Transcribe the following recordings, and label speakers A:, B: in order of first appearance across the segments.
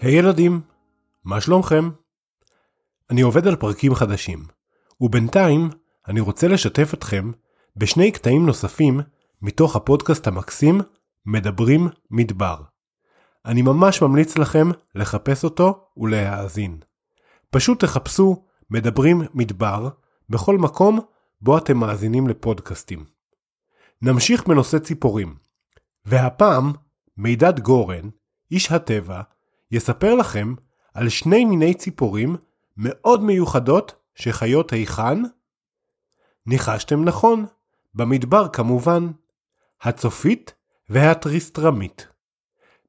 A: היי ילדים, מה שלומכם? אני עובד על פרקים חדשים, ובינתיים אני רוצה לשתף אתכם בשני קטעים נוספים מתוך הפודקאסט המקסים מדברים מדבר. אני ממש ממליץ לכם לחפש אותו ולהאזין. פשוט תחפשו מדברים מדבר בכל מקום בו אתם מאזינים לפודקאסטים. נמשיך בנושא ציפורים, והפעם מידד גורן, איש הטבע, יספר לכם על שני מיני ציפורים מאוד מיוחדות שחיות היכן? ניחשתם נכון, במדבר כמובן, הצופית והטריסטרמית.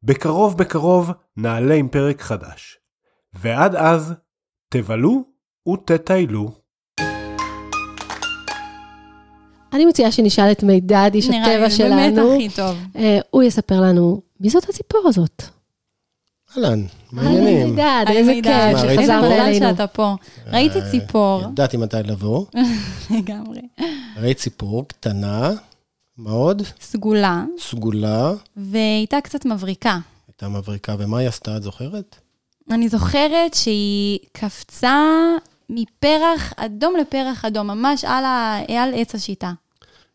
A: בקרוב בקרוב נעלה עם פרק חדש, ועד אז תבלו ותטיילו.
B: אני מציעה שנשאל את מידד, איש הטבע שלנו.
C: נראה לי באמת הכי טוב.
B: אה, הוא יספר לנו, מי זאת הציפור הזאת?
D: אהלן, מה העניינים?
B: מידד,
C: היי
B: איזה כיף שחזרת אלינו.
C: שאתה פה. ראיתי ציפור,
D: ידעתי מתי לבוא.
C: לגמרי.
D: ראית ציפור קטנה, מה עוד?
C: סגולה,
D: סגולה,
C: ואיתה קצת מבריקה.
D: הייתה מבריקה, ומה היא עשתה, את זוכרת?
C: אני זוכרת שהיא קפצה מפרח אדום לפרח אדום, ממש על, ה... על עץ השיטה.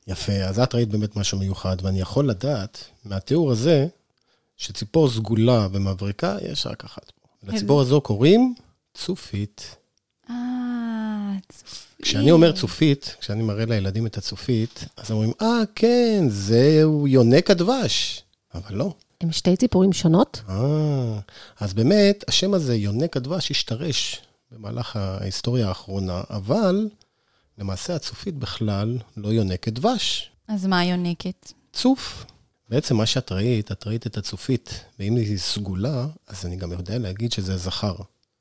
D: יפה, אז את ראית באמת משהו מיוחד, ואני יכול לדעת מהתיאור הזה, שציפור סגולה ומבריקה, יש רק אחת. לציפור הזו קוראים צופית.
C: אה, צופית.
D: כשאני אומר צופית, כשאני מראה לילדים את הצופית, אז הם אומרים, אה, כן, זהו יונק הדבש. אבל לא.
B: הם שתי ציפורים שונות?
D: אה, אז באמת, השם הזה, יונק הדבש, השתרש במהלך ההיסטוריה האחרונה, אבל למעשה הצופית בכלל לא יונקת דבש,
C: אז מה יונקת?
D: צוף. בעצם מה שאת ראית, את ראית את הצופית, ואם היא סגולה, אז אני גם יודע להגיד שזה זכר.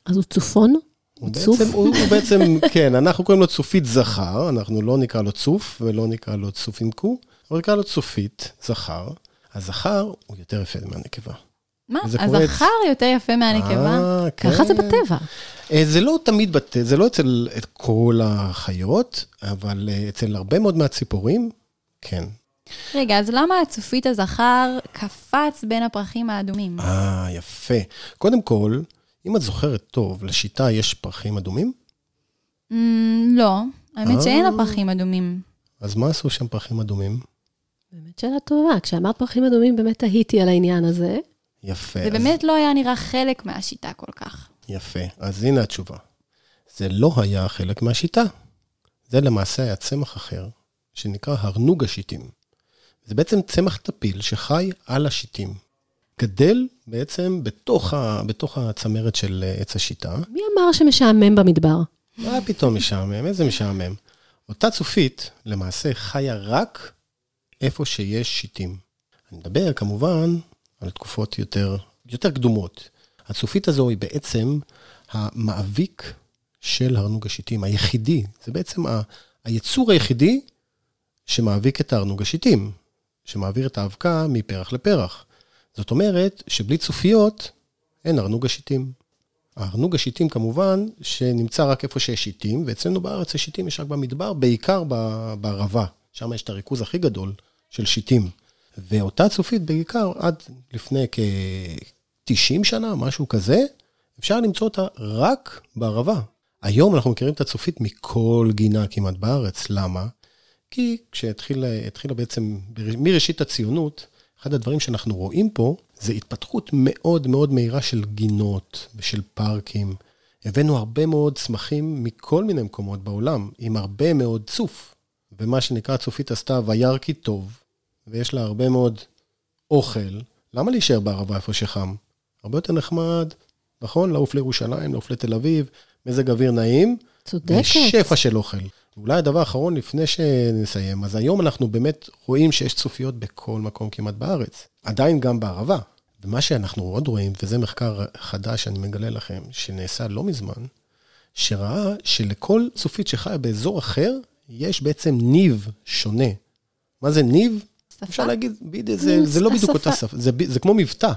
B: אז הוא צופון?
D: הוא
B: צוף?
D: בעצם, הוא, הוא בעצם, כן, אנחנו קוראים לו צופית זכר, אנחנו לא נקרא לו צוף ולא נקרא לו צוף עם קו, אבל נקרא לו צופית זכר. הזכר הוא יותר יפה מהנקבה.
C: מה? הזכר יותר יפה מהנקבה?
D: אה,
B: ככה זה
D: כן.
B: בטבע.
D: אה, זה לא תמיד בטבע, זה לא אצל את כל החיות, אבל אה, אצל הרבה מאוד מהציפורים, כן.
C: רגע, אז למה הצופית הזכר קפץ בין הפרחים האדומים?
D: אה, יפה. קודם כל, אם את זוכרת טוב, לשיטה יש פרחים אדומים,
C: Mm, לא, האמת
D: אה.
C: שאין לה פרחים אדומים.
D: אז מה עשו שם פרחים אדומים?
B: באמת שאלה טובה. כשאמרת פרחים אדומים, באמת תהיתי על העניין הזה.
D: יפה.
C: זה
D: אז-
C: באמת לא היה נראה חלק מהשיטה כל כך.
D: יפה. אז הנה התשובה. זה לא היה חלק מהשיטה. זה למעשה היה צמח אחר, שנקרא הרנוג השיטים. זה בעצם צמח טפיל שחי על השיטים. גדל בעצם בתוך, ה, בתוך הצמרת של אה, עץ השיטה.
B: מי אמר שמשעמם במדבר?
D: מה פתאום משעמם? איזה משעמם? אותה צופית למעשה חיה רק איפה שיש שיטים. אני מדבר כמובן על תקופות יותר, יותר קדומות. הצופית הזו היא בעצם המאביק של הרנוג השיטים, היחידי. זה בעצם ה, היצור היחידי שמאביק את הארנוג השיטים, שמעביר את האבקה מפרח לפרח. זאת אומרת שבלי צופיות אין ארנוג השיטים. הארנוג השיטים כמובן, שנמצא רק איפה שיש שיטים, ואצלנו בארץ השיטים יש רק במדבר, בעיקר בערבה, שם יש את הריכוז הכי גדול של שיטים. ואותה צופית בעיקר עד לפני כ-90 שנה, משהו כזה, אפשר למצוא אותה רק בערבה. היום אנחנו מכירים את הצופית מכל גינה כמעט בארץ, למה? כי כשהתחילה התחילה בעצם, מראשית הציונות, אחד הדברים שאנחנו רואים פה, זה התפתחות מאוד מאוד מהירה של גינות ושל פארקים. הבאנו הרבה מאוד צמחים מכל מיני מקומות בעולם, עם הרבה מאוד צוף. ומה שנקרא צופית עשתה וירא כי טוב, ויש לה הרבה מאוד אוכל. למה להישאר בערבה איפה שחם? הרבה יותר נחמד, נכון? לעוף לירושלים, לעוף לתל אביב, מזג אוויר נעים.
B: צודקת.
D: ושפע של אוכל. אולי הדבר האחרון לפני שנסיים, אז היום אנחנו באמת רואים שיש צופיות בכל מקום כמעט בארץ. עדיין גם בערבה. ומה שאנחנו עוד רואים, וזה מחקר חדש שאני מגלה לכם, שנעשה לא מזמן, שראה שלכל צופית שחיה באזור אחר, יש בעצם ניב שונה. מה זה ניב?
C: שפה?
D: אפשר להגיד, בדיוק, זה, זה לא בדיוק אותה. שפה, זה, זה כמו מבטא.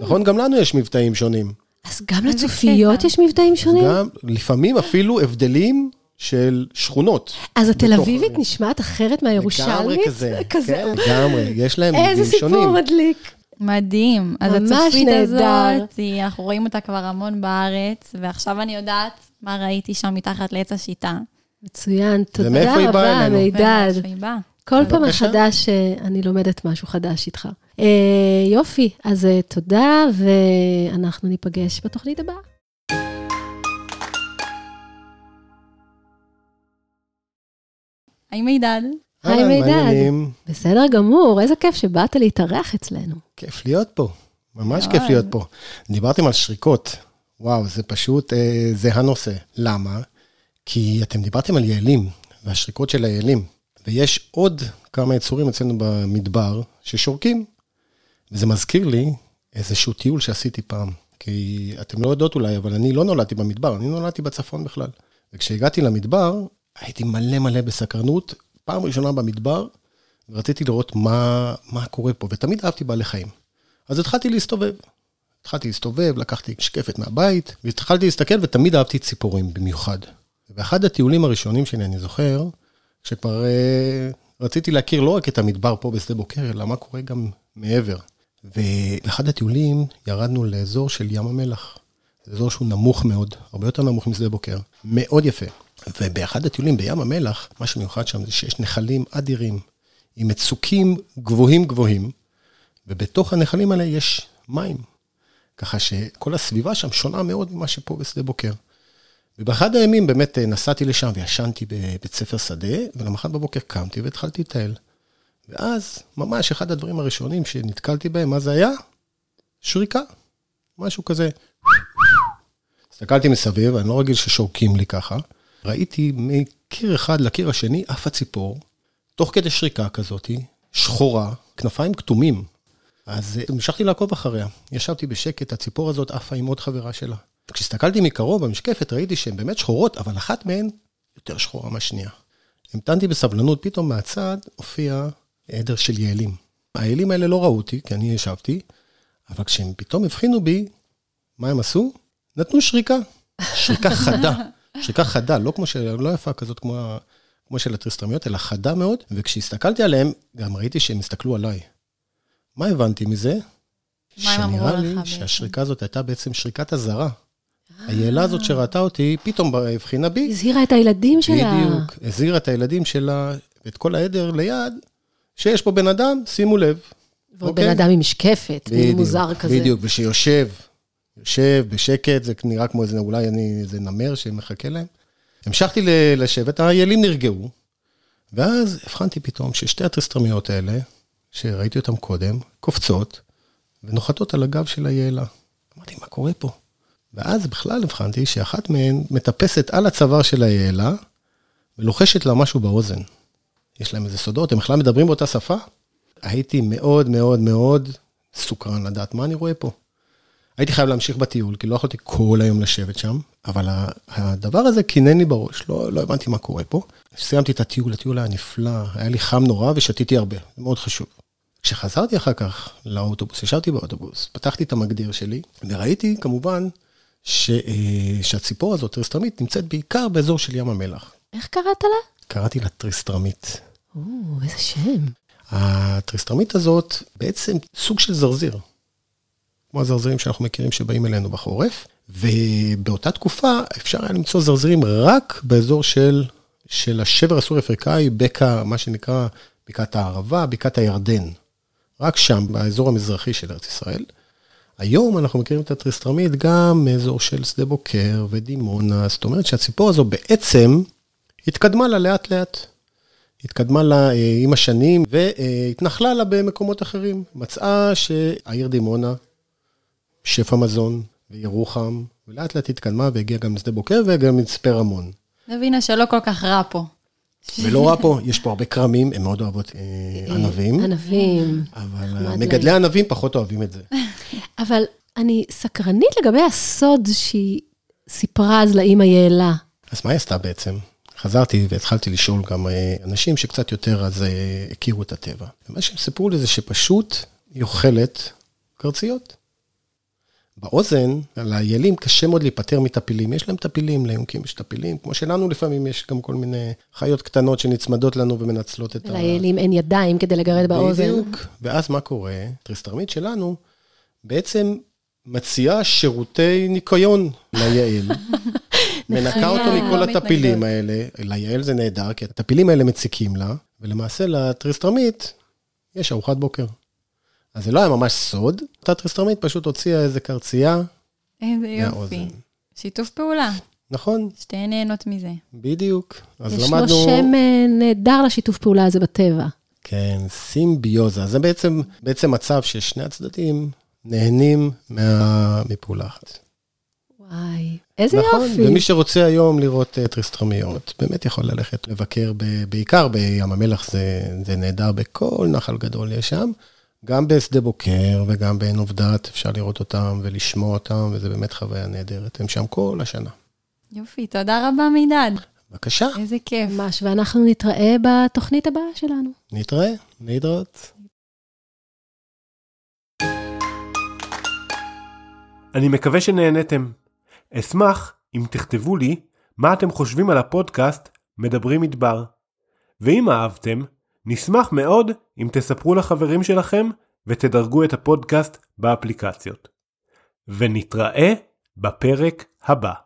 D: נכון? גם לנו יש מבטאים שונים.
B: אז גם לצופיות. יש מבטאים שונים?
D: גם לפעמים אפילו הבדלים של שכונות.
B: אז התל
D: בתוך-
B: אביבית נשמעת אחרת מהירושלמית?
D: לגמרי כזה.
B: כזה.
D: כן, לגמרי, יש להם
B: איזה
D: מבנים
B: סיפור
D: שונים.
B: מדליק.
C: מדהים. אז הצופית. הזאת, היא- אנחנו רואים אותה כבר המון בארץ, ועכשיו אני יודעת מה ראיתי שם מתחת לעץ השיטה.
B: מצוין, תודה
D: ומאיפה היא באה
B: רבה,
D: אלינו?
B: מידד.
C: ומאיפה היא באה.
B: כל פעם. מחדש אה, אני לומדת משהו חדש איתך. אה, יופי, אז אה, תודה, ואנחנו ניפגש בתוכנית הבאה.
C: היי מידד.
B: היי, מידד. בסדר גמור, איזה כיף שבאת להתארח אצלנו.
D: כיף להיות פה, ממש. כיף להיות פה. דיברתם על שריקות, וואו, זה פשוט, אה, זה הנושא. למה? כי אתם דיברתם על יעלים, והשריקות של היעלים, ויש עוד כמה יצורים אצלנו במדבר ששורקים. וזה מזכיר לי איזשהו טיול שעשיתי פעם. כי אתם לא יודעות אולי, אבל אני לא נולדתי במדבר, אני נולדתי בצפון בכלל. וכשהגעתי למדבר, הייתי מלא מלא בסקרנות, פעם ראשונה במדבר, ורציתי לראות מה, מה קורה פה, ותמיד אהבתי בעלי חיים. אז התחלתי להסתובב. התחלתי להסתובב, לקחתי שקפת מהבית, והתחלתי להסתכל, ותמיד אהבתי ציפורים במיוחד. באחד הטיולים הראשונים שלי, אני זוכר, שכבר אה, רציתי להכיר לא רק את המדבר פה בשדה בוקר, אלא מה קורה גם מעבר. ובאחד הטיולים ירדנו לאזור של ים המלח. זה אזור שהוא נמוך מאוד, הרבה יותר נמוך משדה בוקר, מאוד יפה. ובאחד הטיולים בים המלח, מה שמיוחד שם זה שיש נחלים אדירים, עם מצוקים גבוהים גבוהים, ובתוך הנחלים האלה יש מים. ככה שכל הסביבה שם שונה מאוד ממה שפה בשדה בוקר. ובאחד הימים באמת אה, נסעתי לשם וישנתי בבית ספר שדה, ולמחרת בבוקר קמתי והתחלתי לטייל. ואז, ממש אחד הדברים הראשונים שנתקלתי בהם, מה זה היה? שריקה. משהו כזה. הסתכלתי מסביב, אני לא רגיל ששורקים לי ככה. ראיתי מקיר אחד לקיר השני עפה ציפור, תוך כדי שריקה כזאתי, שחורה, כנפיים כתומים. אז אה, המשכתי לעקוב אחריה. ישבתי בשקט, הציפור הזאת עפה עם עוד חברה שלה. כשהסתכלתי מקרוב במשקפת, ראיתי שהן באמת שחורות, אבל אחת מהן יותר שחורה מהשנייה. המתנתי בסבלנות, פתאום מהצד הופיע עדר של יעלים. היעלים האלה לא ראו אותי, כי אני ישבתי, אבל כשהם פתאום הבחינו בי, מה הם עשו? נתנו שריקה. שריקה חדה. שריקה חדה, לא כמו של... לא יפה כזאת כמו, כמו של הטריסטרמיות, אלא חדה מאוד, וכשהסתכלתי עליהם, גם ראיתי שהם הסתכלו עליי. מה הבנתי מזה?
C: מה הם אמרו
D: שנראה לי? שהשריקה הזאת הייתה בעצם שריקת אזהרה. היעלה הזאת שראתה אותי, פתאום הבחינה בי,
B: הזהירה את הילדים שלה.
D: בדיוק, הזהירה את הילדים שלה, ואת כל העדר ליד, שיש פה בן אדם, שימו לב.
B: ועוד
D: אוקיי?
B: בן אדם עם משקפת, מין מוזר כזה.
D: בדיוק, ושיושב, יושב בשקט, זה נראה כמו איזה, אולי אני, איזה נמר שמחכה להם. המשכתי לשבת, היעלים נרגעו, ואז הבחנתי פתאום ששתי הטריסטרמיות האלה, שראיתי אותן קודם, קופצות ונוחתות על הגב של היעלה. אמרתי, מה קורה פה? ואז בכלל הבחנתי שאחת מהן מטפסת על הצוואר של היעלה, ולוחשת לה משהו באוזן. יש להם איזה סודות, הם בכלל מדברים באותה שפה. הייתי מאוד מאוד מאוד סוקרן לדעת מה אני רואה פה. הייתי חייב להמשיך בטיול, כי לא יכולתי כל היום לשבת שם, אבל הדבר הזה קינן לי בראש, לא, לא הבנתי מה קורה פה. סיימתי את הטיול, הטיול היה נפלא, היה לי חם נורא ושתיתי הרבה, זה מאוד חשוב. כשחזרתי אחר כך לאוטובוס, ישבתי באוטובוס, פתחתי את המגדיר שלי, וראיתי כמובן ש, אה, שהציפור הזאת, טריסטרמית, נמצאת בעיקר באזור של ים המלח.
B: איך קראת לה?
D: קראתי לה טריסטרמית.
B: או, איזה שם.
D: הטריסטרמית הזאת בעצם סוג של זרזיר. כמו הזרזירים שאנחנו מכירים שבאים אלינו בחורף, ובאותה תקופה אפשר היה למצוא זרזירים רק באזור של, של השבר הסורי-אפריקאי, בקע, מה שנקרא בקעת הערבה, בקעת הירדן. רק שם, באזור המזרחי של ארץ ישראל. היום אנחנו מכירים את הטריסטרמית גם מאזור של שדה בוקר ודימונה, זאת אומרת שהציפור הזו בעצם התקדמה לה לאט לאט. התקדמה לה אה, עם השנים והתנחלה לה במקומות אחרים. מצאה שהעיר דימונה, שפע מזון וירוחם, ולאט לאט התקדמה והגיעה גם לשדה בוקר וגם למצפה רמון.
C: נבינה שלא כל כך רע פה.
D: ולא רע פה, יש פה הרבה כרמים, הן מאוד אוהבות אה, ענבים,
B: ענבים.
D: אבל אה, מגדלי ענבים פחות אוהבים את זה.
B: אבל אני סקרנית לגבי הסוד שהיא סיפרה אז לאימא יעלה.
D: אז מה היא עשתה בעצם? חזרתי והתחלתי לשאול גם אה, אנשים שקצת יותר אז אה, הכירו את הטבע. ומה שהם סיפרו לי זה שפשוט היא אוכלת קרציות. באוזן, לאיילים קשה מאוד להיפטר מטפילים. יש להם טפילים, ליונקים יש טפילים, כמו שלנו לפעמים יש גם כל מיני חיות קטנות שנצמדות לנו ומנצלות את ה...
B: לאיילים אין ידיים כדי לגרד באוזן.
D: בדיוק. ואז מה קורה? טריסטרמית שלנו בעצם מציעה שירותי ניקיון ליעל. מנקה אותו מכל
C: מתנגדות.
D: הטפילים האלה. ליעל זה נהדר, כי הטפילים האלה מציקים לה, ולמעשה לטריסטרמית יש ארוחת בוקר. אז זה לא היה ממש סוד, אותה טריסטרמית פשוט הוציאה איזה קרצייה
C: איזה יופי. שיתוף פעולה,
D: נכון,
C: שתיהן נהנות מזה.
D: בדיוק. אז
B: יש
D: למדנו...
B: לו שם אה, נהדר לשיתוף פעולה הזה בטבע.
D: כן, סימביוזה. זה בעצם, בעצם מצב ששני הצדדים נהנים מה... מפעולה אחת.
B: וואי, איזה
D: נכון,
B: יופי.
D: ומי שרוצה היום לראות אה, טריסטרמיות, באמת יכול ללכת לבקר, ב, בעיקר בים המלח, זה, זה נהדר, בכל נחל גדול יש שם. גם בשדה בוקר וגם בעין עובדת אפשר לראות אותם ולשמוע אותם, וזה באמת חוויה נהדרת. הם שם כל השנה.
C: יופי, תודה רבה מידד.
D: בבקשה,
C: איזה כיף.
B: ממש, ואנחנו נתראה בתוכנית הבאה שלנו.
D: נתראה, להתראות.
A: אני מקווה שנהנתם. אשמח אם תכתבו לי מה אתם חושבים על הפודקאסט מדברים מדבר. ואם אהבתם, נשמח מאוד אם תספרו לחברים שלכם ותדרגו את הפודקאסט באפליקציות. ונתראה בפרק הבא.